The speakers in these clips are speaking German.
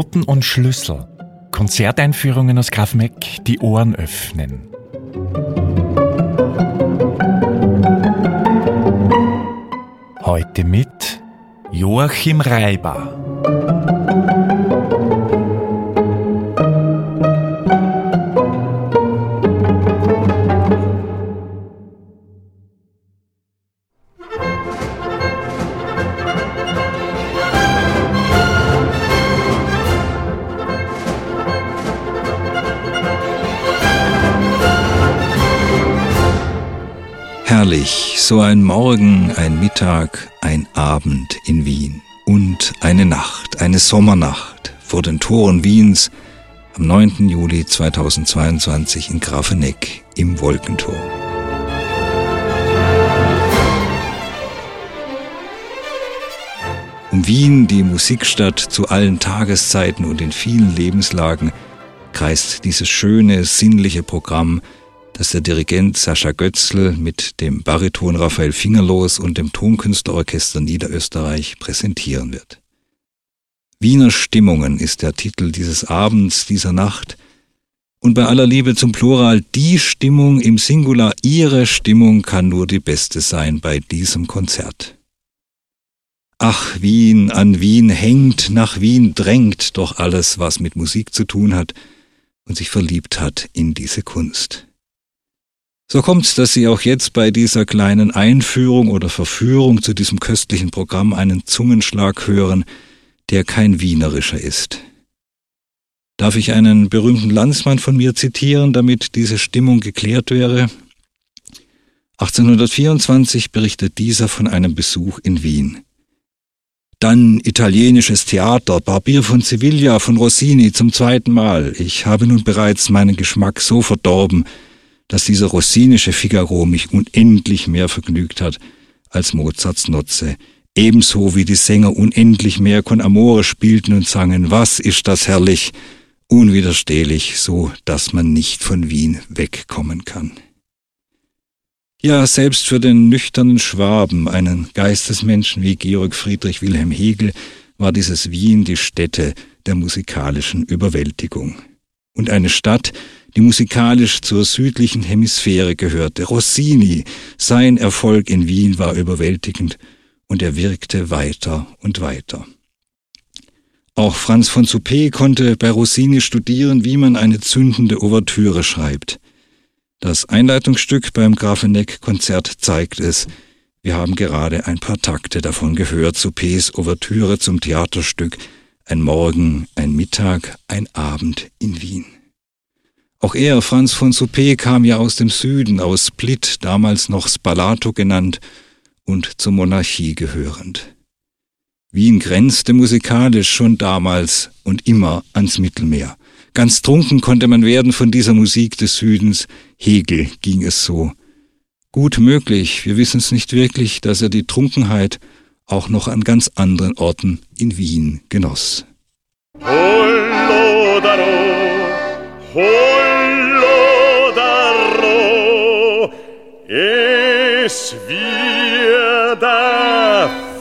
Noten und Schlüssel. Konzerteinführungen aus Graf Meck, die Ohren öffnen. Heute mit Joachim Reiber. Herrlich, so ein Morgen, ein Mittag, ein Abend in Wien und eine Nacht, eine Sommernacht vor den Toren Wiens am 9. Juli 2022 in Grafeneck im Wolkenturm. Um Wien, die Musikstadt zu allen Tageszeiten und in vielen Lebenslagen, kreist dieses schöne, sinnliche Programm das der Dirigent Sascha Götzl mit dem Bariton Raphael Fingerlos und dem Tonkünstlerorchester Niederösterreich präsentieren wird. Wiener Stimmungen ist der Titel dieses Abends, dieser Nacht. Und bei aller Liebe zum Plural, die Stimmung im Singular, ihre Stimmung kann nur die beste sein bei diesem Konzert. Ach, Wien, an Wien hängt, nach Wien drängt doch alles, was mit Musik zu tun hat und sich verliebt hat in diese Kunst. So kommt's, dass Sie auch jetzt bei dieser kleinen Einführung oder Verführung zu diesem köstlichen Programm einen Zungenschlag hören, der kein wienerischer ist. Darf ich einen berühmten Landsmann von mir zitieren, damit diese Stimmung geklärt wäre? 1824 berichtet dieser von einem Besuch in Wien. Dann italienisches Theater, Barbier von Sevilla von Rossini zum zweiten Mal. Ich habe nun bereits meinen Geschmack so verdorben, dass dieser rossinische Figaro mich unendlich mehr vergnügt hat als Mozarts Nutze, ebenso wie die Sänger unendlich mehr Con Amore spielten und sangen, was ist das herrlich, unwiderstehlich, so dass man nicht von Wien wegkommen kann. Ja, selbst für den nüchternen Schwaben, einen Geistesmenschen wie Georg Friedrich Wilhelm Hegel, war dieses Wien die Stätte der musikalischen Überwältigung. Und eine Stadt, die musikalisch zur südlichen Hemisphäre gehörte. Rossini, sein Erfolg in Wien war überwältigend und er wirkte weiter und weiter. Auch Franz von Suppé konnte bei Rossini studieren, wie man eine zündende Ouvertüre schreibt. Das Einleitungsstück beim Grafeneck-Konzert zeigt es. Wir haben gerade ein paar Takte davon gehört, Suppés Ouvertüre zum Theaterstück Ein Morgen, ein Mittag, ein Abend in Wien. Auch er, Franz von Suppé, kam ja aus dem Süden, aus Split, damals noch Spalato genannt und zur Monarchie gehörend. Wien grenzte musikalisch schon damals und immer ans Mittelmeer. Ganz trunken konnte man werden von dieser Musik des Südens. Hegel ging es so. Gut möglich, wir wissen es nicht wirklich, dass er die Trunkenheit auch noch an ganz anderen Orten in Wien genoss. Hollo, Es wird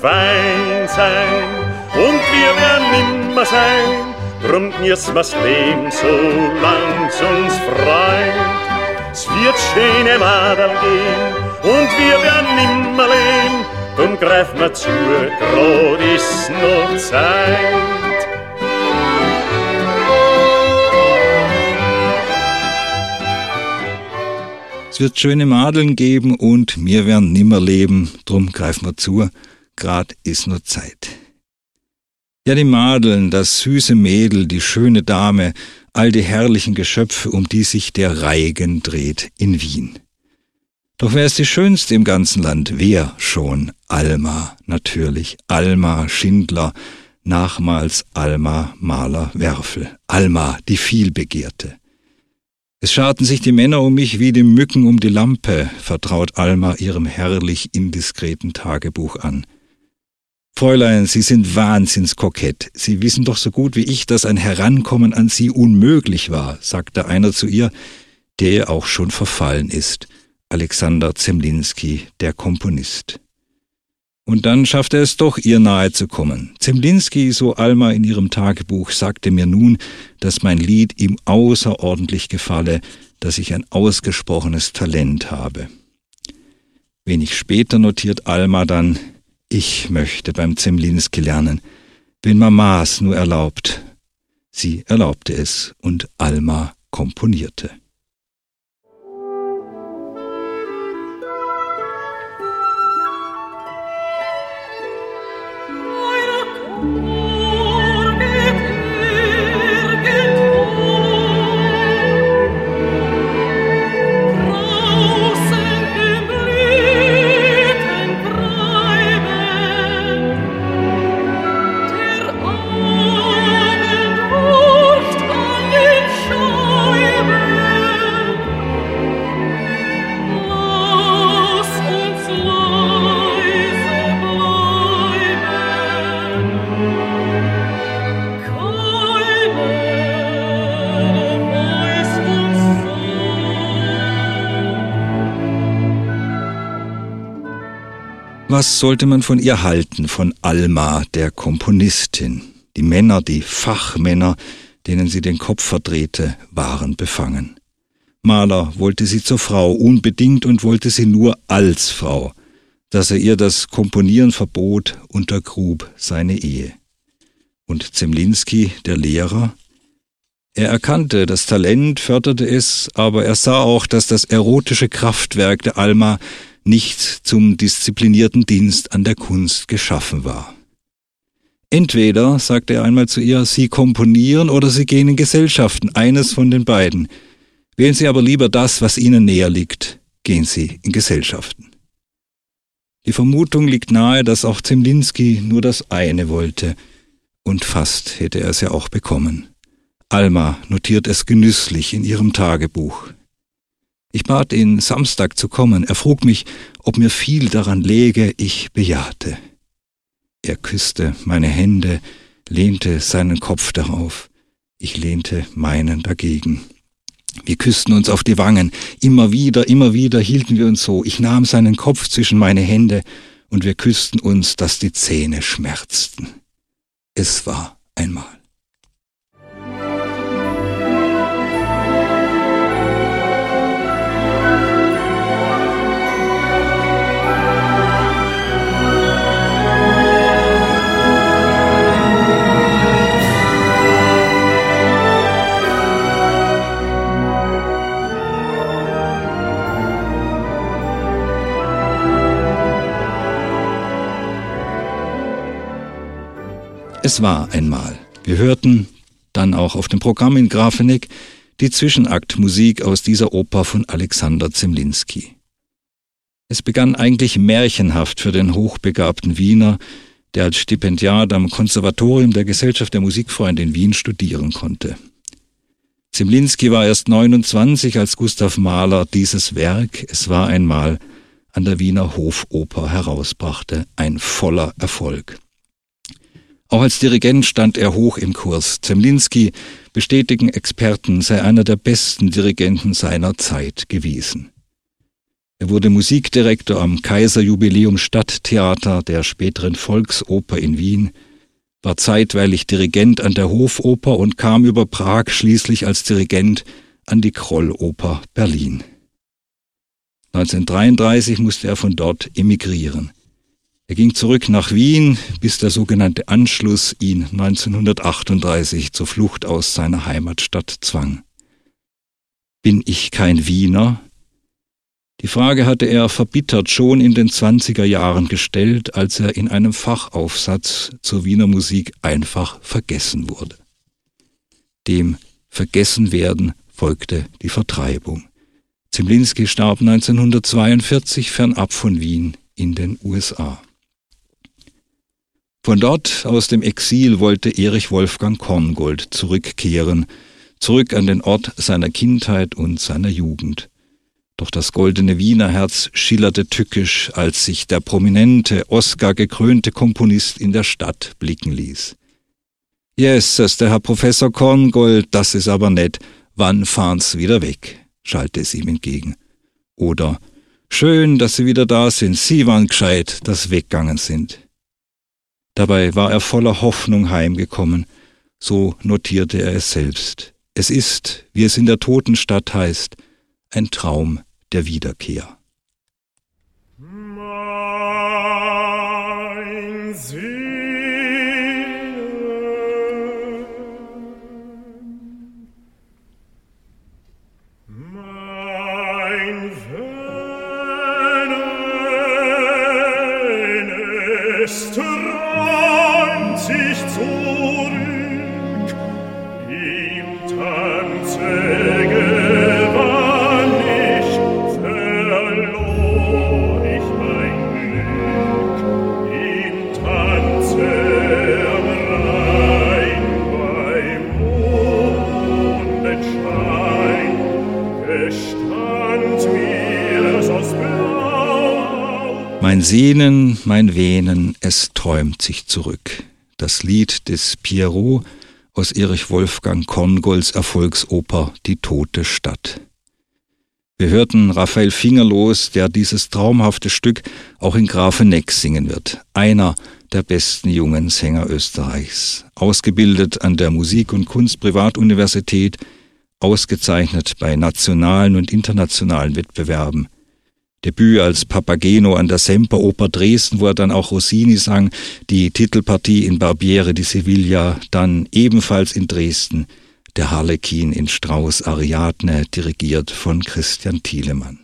fein sein und wir werden nimmer sein. Drum genießen wir's Leben, solang's uns freut. Es wird schöne Madel gehen und wir werden nimmer leben. Drum greifen wir zu, grad ist wird schöne Madeln geben und wir werden nimmer leben, drum greifen wir zu, grad ist nur Zeit. Ja, die Madeln, das süße Mädel, die schöne Dame, all die herrlichen Geschöpfe, um die sich der Reigen dreht in Wien. Doch wer ist die schönste im ganzen Land? Wer schon? Alma, natürlich. Alma Schindler, nachmals Alma Maler Werfel. Alma, die vielbegehrte. Es scharten sich die Männer um mich wie die Mücken um die Lampe, vertraut Alma ihrem herrlich indiskreten Tagebuch an. Fräulein, Sie sind wahnsinnskokett. Sie wissen doch so gut wie ich, dass ein Herankommen an Sie unmöglich war, sagte einer zu ihr, der auch schon verfallen ist, Alexander Zemlinski, der Komponist. Und dann schaffte es doch, ihr nahe zu kommen. Zemlinski, so Alma in ihrem Tagebuch, sagte mir nun, dass mein Lied ihm außerordentlich gefalle, dass ich ein ausgesprochenes Talent habe. Wenig später notiert Alma dann, ich möchte beim Zemlinski lernen, wenn Mamas nur erlaubt. Sie erlaubte es und Alma komponierte. Was sollte man von ihr halten, von Alma, der Komponistin? Die Männer, die Fachmänner, denen sie den Kopf verdrehte, waren befangen. Mahler wollte sie zur Frau unbedingt und wollte sie nur als Frau. Dass er ihr das Komponieren verbot, untergrub seine Ehe. Und Zemlinski, der Lehrer, er erkannte das Talent, förderte es, aber er sah auch, dass das erotische Kraftwerk der Alma nicht zum disziplinierten Dienst an der Kunst geschaffen war. Entweder, sagte er einmal zu ihr, Sie komponieren oder Sie gehen in Gesellschaften, eines von den beiden. Wählen Sie aber lieber das, was Ihnen näher liegt, gehen Sie in Gesellschaften. Die Vermutung liegt nahe, dass auch Zemlinski nur das eine wollte, und fast hätte er es ja auch bekommen. Alma notiert es genüsslich in ihrem Tagebuch. Ich bat ihn, Samstag zu kommen. Er frug mich, ob mir viel daran läge. Ich bejahte. Er küsste meine Hände, lehnte seinen Kopf darauf. Ich lehnte meinen dagegen. Wir küssten uns auf die Wangen. Immer wieder, immer wieder hielten wir uns so. Ich nahm seinen Kopf zwischen meine Hände und wir küssten uns, dass die Zähne schmerzten. Es war einmal. Es war einmal. Wir hörten dann auch auf dem Programm in Grafeneck die Zwischenaktmusik aus dieser Oper von Alexander Zemlinski. Es begann eigentlich märchenhaft für den hochbegabten Wiener, der als Stipendiat am Konservatorium der Gesellschaft der Musikfreunde in Wien studieren konnte. Zemlinski war erst 29, als Gustav Mahler dieses Werk, es war einmal, an der Wiener Hofoper herausbrachte, ein voller Erfolg. Auch als Dirigent stand er hoch im Kurs. Zemlinski bestätigen Experten, sei einer der besten Dirigenten seiner Zeit gewesen. Er wurde Musikdirektor am Kaiserjubiläum Stadttheater der späteren Volksoper in Wien, war zeitweilig Dirigent an der Hofoper und kam über Prag schließlich als Dirigent an die Krolloper Berlin. 1933 musste er von dort emigrieren. Er ging zurück nach Wien, bis der sogenannte Anschluss ihn 1938 zur Flucht aus seiner Heimatstadt zwang. Bin ich kein Wiener? Die Frage hatte er verbittert schon in den 20er Jahren gestellt, als er in einem Fachaufsatz zur Wiener Musik einfach vergessen wurde. Dem Vergessenwerden folgte die Vertreibung. Zemlinski starb 1942 fernab von Wien in den USA. Von dort aus dem Exil wollte Erich Wolfgang Korngold zurückkehren, zurück an den Ort seiner Kindheit und seiner Jugend. Doch das goldene Wiener Herz schillerte tückisch, als sich der prominente, Oscar gekrönte Komponist in der Stadt blicken ließ. Jesses, der Herr Professor Korngold, das ist aber nett. Wann fahren's wieder weg? schallte es ihm entgegen. Oder Schön, dass Sie wieder da sind. Sie waren gescheit, dass Sie weggegangen sind. Dabei war er voller Hoffnung heimgekommen. So notierte er es selbst. Es ist, wie es in der Totenstadt heißt, ein Traum der Wiederkehr. Mein Sehnen, mein Venen, es träumt sich zurück. Das Lied des Pierrot aus Erich Wolfgang Korngolds Erfolgsoper Die tote Stadt. Wir hörten Raphael Fingerlos, der dieses traumhafte Stück auch in Grafeneck singen wird. Einer der besten jungen Sänger Österreichs. Ausgebildet an der Musik- und Kunstprivatuniversität, ausgezeichnet bei nationalen und internationalen Wettbewerben – Debüt als Papageno an der Semperoper Dresden, wo er dann auch Rossini sang, die Titelpartie in Barbiere di Sevilla, dann ebenfalls in Dresden. Der Harlekin in Strauß Ariadne, dirigiert von Christian Thielemann.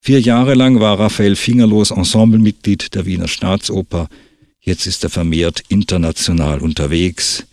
Vier Jahre lang war Raphael Fingerlos Ensemblemitglied der Wiener Staatsoper, jetzt ist er vermehrt international unterwegs,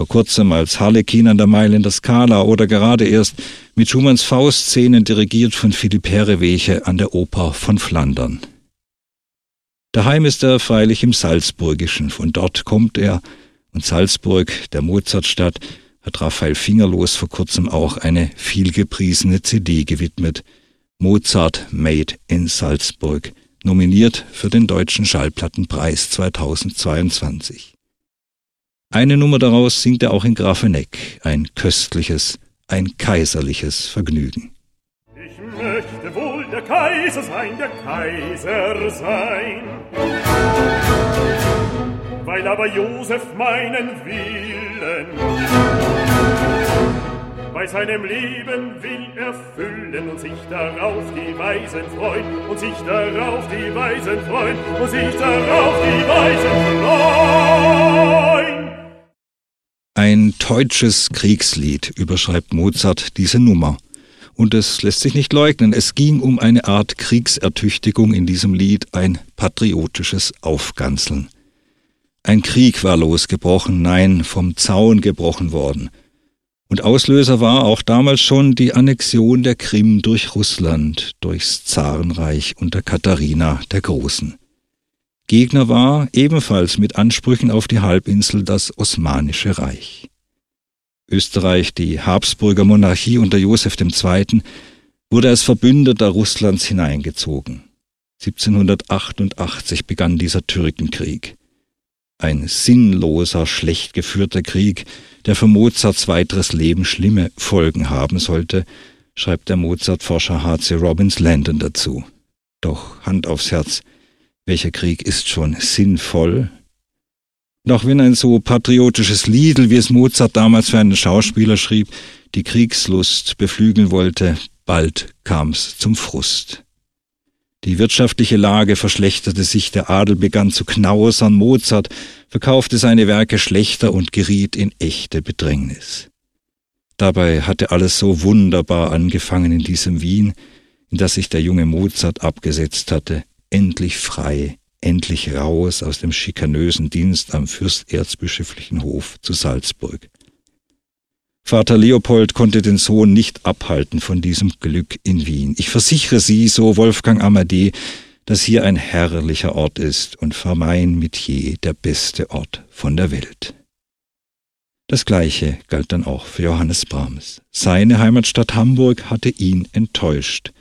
vor kurzem als Harlekin an der Mailänder Skala oder gerade erst mit Schumanns Faustszenen dirigiert von Philipp Herreweche an der Oper von Flandern. Daheim ist er freilich im Salzburgischen, von dort kommt er, und Salzburg, der Mozartstadt, hat Raphael Fingerlos vor kurzem auch eine vielgepriesene CD gewidmet. Mozart Made in Salzburg, nominiert für den Deutschen Schallplattenpreis 2022. Eine Nummer daraus singt er auch in Grafeneck, ein köstliches, ein kaiserliches Vergnügen. Ich möchte wohl der Kaiser sein, der Kaiser sein. Weil aber Josef meinen Willen bei seinem Leben will erfüllen und sich darauf die Weisen freuen und sich darauf die Weisen freuen und sich darauf die Weisen freuen. Ein deutsches Kriegslied überschreibt Mozart diese Nummer. Und es lässt sich nicht leugnen, es ging um eine Art Kriegsertüchtigung in diesem Lied, ein patriotisches Aufganzeln. Ein Krieg war losgebrochen, nein, vom Zaun gebrochen worden. Und Auslöser war auch damals schon die Annexion der Krim durch Russland, durchs Zarenreich unter Katharina der Großen. Gegner war, ebenfalls mit Ansprüchen auf die Halbinsel, das Osmanische Reich. Österreich, die Habsburger Monarchie unter Joseph II., wurde als Verbündeter Russlands hineingezogen. 1788 begann dieser Türkenkrieg. Ein sinnloser, schlecht geführter Krieg, der für Mozarts weiteres Leben schlimme Folgen haben sollte, schreibt der Mozart-Forscher H.C. Robbins Landon dazu. Doch Hand aufs Herz, welcher Krieg ist schon sinnvoll? Doch wenn ein so patriotisches Liedel, wie es Mozart damals für einen Schauspieler schrieb, die Kriegslust beflügeln wollte, bald kam's zum Frust. Die wirtschaftliche Lage verschlechterte sich, der Adel begann zu knausern, Mozart verkaufte seine Werke schlechter und geriet in echte Bedrängnis. Dabei hatte alles so wunderbar angefangen in diesem Wien, in das sich der junge Mozart abgesetzt hatte, endlich frei, endlich raus aus dem schikanösen Dienst am fürsterzbischöflichen Hof zu Salzburg. Vater Leopold konnte den Sohn nicht abhalten von diesem Glück in Wien. Ich versichere Sie, so Wolfgang Amadee, dass hier ein herrlicher Ort ist und für mein Metier der beste Ort von der Welt. Das Gleiche galt dann auch für Johannes Brahms. Seine Heimatstadt Hamburg hatte ihn enttäuscht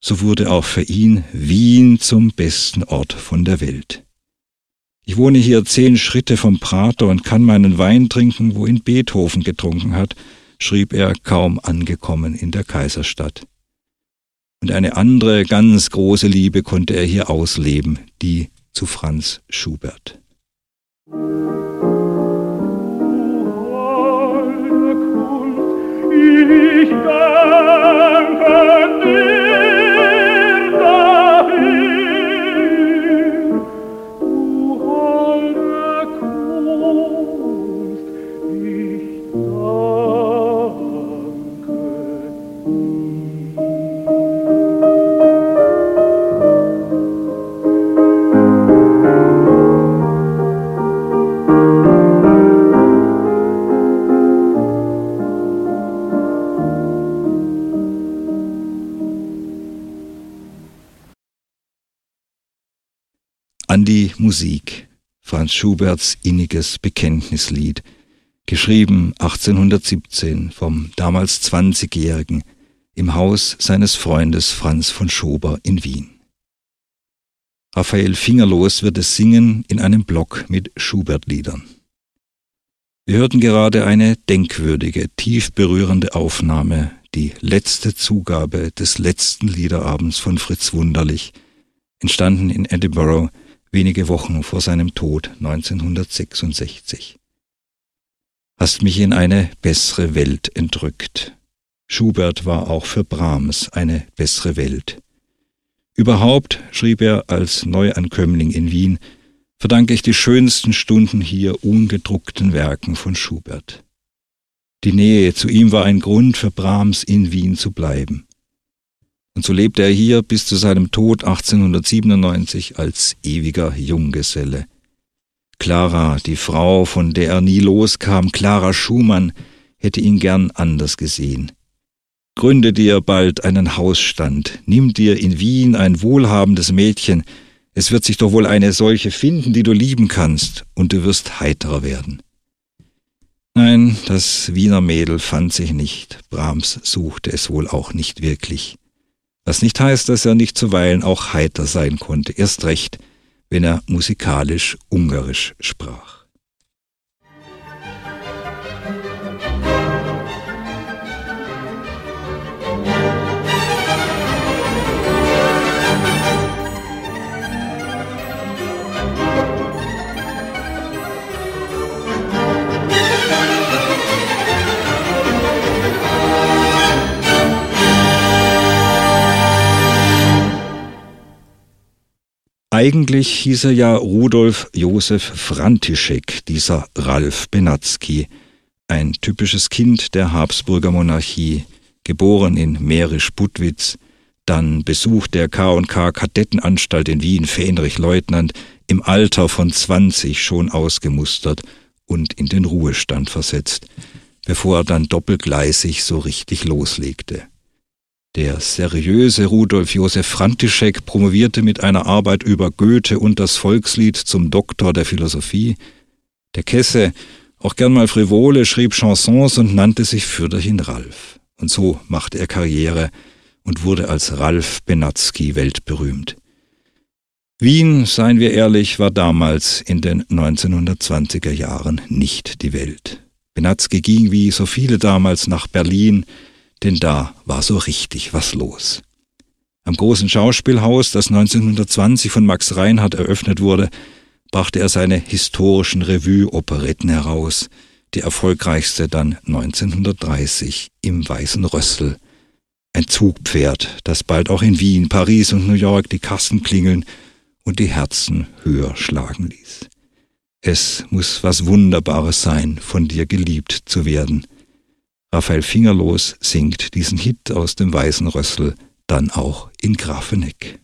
so wurde auch für ihn Wien zum besten Ort von der Welt. Ich wohne hier zehn Schritte vom Prater und kann meinen Wein trinken, wo ihn Beethoven getrunken hat, schrieb er kaum angekommen in der Kaiserstadt. Und eine andere ganz große Liebe konnte er hier ausleben, die zu Franz Schubert. Ich danke dir Musik. Franz Schuberts inniges Bekenntnislied, geschrieben 1817 vom damals 20-Jährigen im Haus seines Freundes Franz von Schober in Wien. Raphael Fingerlos wird es singen in einem Block mit Schubert-Liedern. Wir hörten gerade eine denkwürdige, tief berührende Aufnahme, die letzte Zugabe des letzten Liederabends von Fritz Wunderlich, entstanden in Edinburgh wenige Wochen vor seinem Tod 1966. Hast mich in eine bessere Welt entrückt. Schubert war auch für Brahms eine bessere Welt. Überhaupt, schrieb er als Neuankömmling in Wien, verdanke ich die schönsten Stunden hier ungedruckten Werken von Schubert. Die Nähe zu ihm war ein Grund für Brahms in Wien zu bleiben. Und so lebte er hier bis zu seinem Tod 1897 als ewiger Junggeselle. Clara, die Frau, von der er nie loskam, Clara Schumann, hätte ihn gern anders gesehen. Gründe dir bald einen Hausstand, nimm dir in Wien ein wohlhabendes Mädchen, es wird sich doch wohl eine solche finden, die du lieben kannst, und du wirst heiterer werden. Nein, das Wiener Mädel fand sich nicht, Brahms suchte es wohl auch nicht wirklich. Was nicht heißt, dass er nicht zuweilen auch heiter sein konnte, erst recht, wenn er musikalisch ungarisch sprach. Eigentlich hieß er ja Rudolf Josef František, dieser Ralf Benatzky, ein typisches Kind der Habsburger Monarchie, geboren in Mährisch-Budwitz, dann Besuch der K&K Kadettenanstalt in Wien, Fähnrich-Leutnant, im Alter von 20 schon ausgemustert und in den Ruhestand versetzt, bevor er dann doppelgleisig so richtig loslegte. Der seriöse Rudolf Josef František promovierte mit einer Arbeit über Goethe und das Volkslied zum Doktor der Philosophie. Der Kesse, auch gern mal frivole, schrieb Chansons und nannte sich fürderhin Ralf. Und so machte er Karriere und wurde als Ralf Benatzky weltberühmt. Wien, seien wir ehrlich, war damals in den 1920er Jahren nicht die Welt. Benatzky ging wie so viele damals nach Berlin, denn da war so richtig was los. Am großen Schauspielhaus, das 1920 von Max Reinhardt eröffnet wurde, brachte er seine historischen Revue-Operetten heraus, die erfolgreichste dann 1930 im Weißen Rössel. Ein Zugpferd, das bald auch in Wien, Paris und New York die Kassen klingeln und die Herzen höher schlagen ließ. Es muss was Wunderbares sein, von dir geliebt zu werden – Raphael Fingerlos singt diesen Hit aus dem Weißen Rössel dann auch in Grafeneck.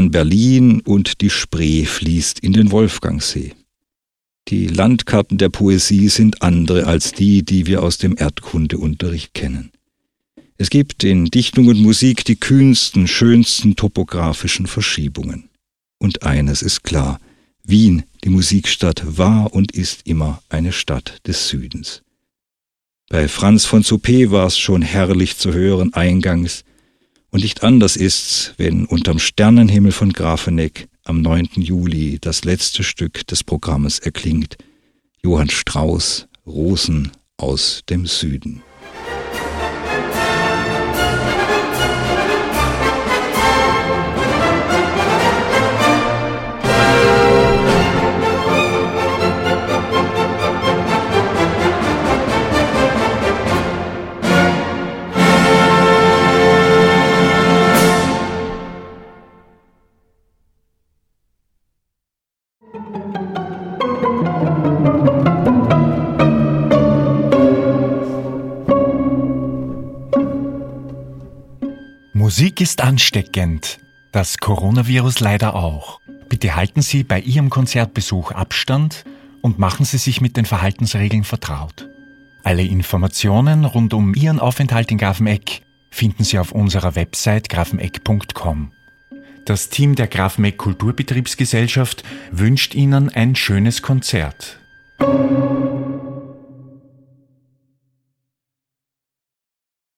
An Berlin und die Spree fließt in den Wolfgangsee. Die Landkarten der Poesie sind andere als die, die wir aus dem Erdkundeunterricht kennen. Es gibt in Dichtung und Musik die kühnsten, schönsten topografischen Verschiebungen. Und eines ist klar, Wien, die Musikstadt, war und ist immer eine Stadt des Südens. Bei Franz von Suppé war es schon herrlich zu hören eingangs, und nicht anders ist's, wenn unterm Sternenhimmel von Grafeneck am 9. Juli das letzte Stück des Programmes erklingt. Johann Strauß, Rosen aus dem Süden. Musik ist ansteckend, das Coronavirus leider auch. Bitte halten Sie bei Ihrem Konzertbesuch Abstand und machen Sie sich mit den Verhaltensregeln vertraut. Alle Informationen rund um Ihren Aufenthalt in Grafeneck finden Sie auf unserer Website grafeneck.com. Das Team der Grafeneck Kulturbetriebsgesellschaft wünscht Ihnen ein schönes Konzert.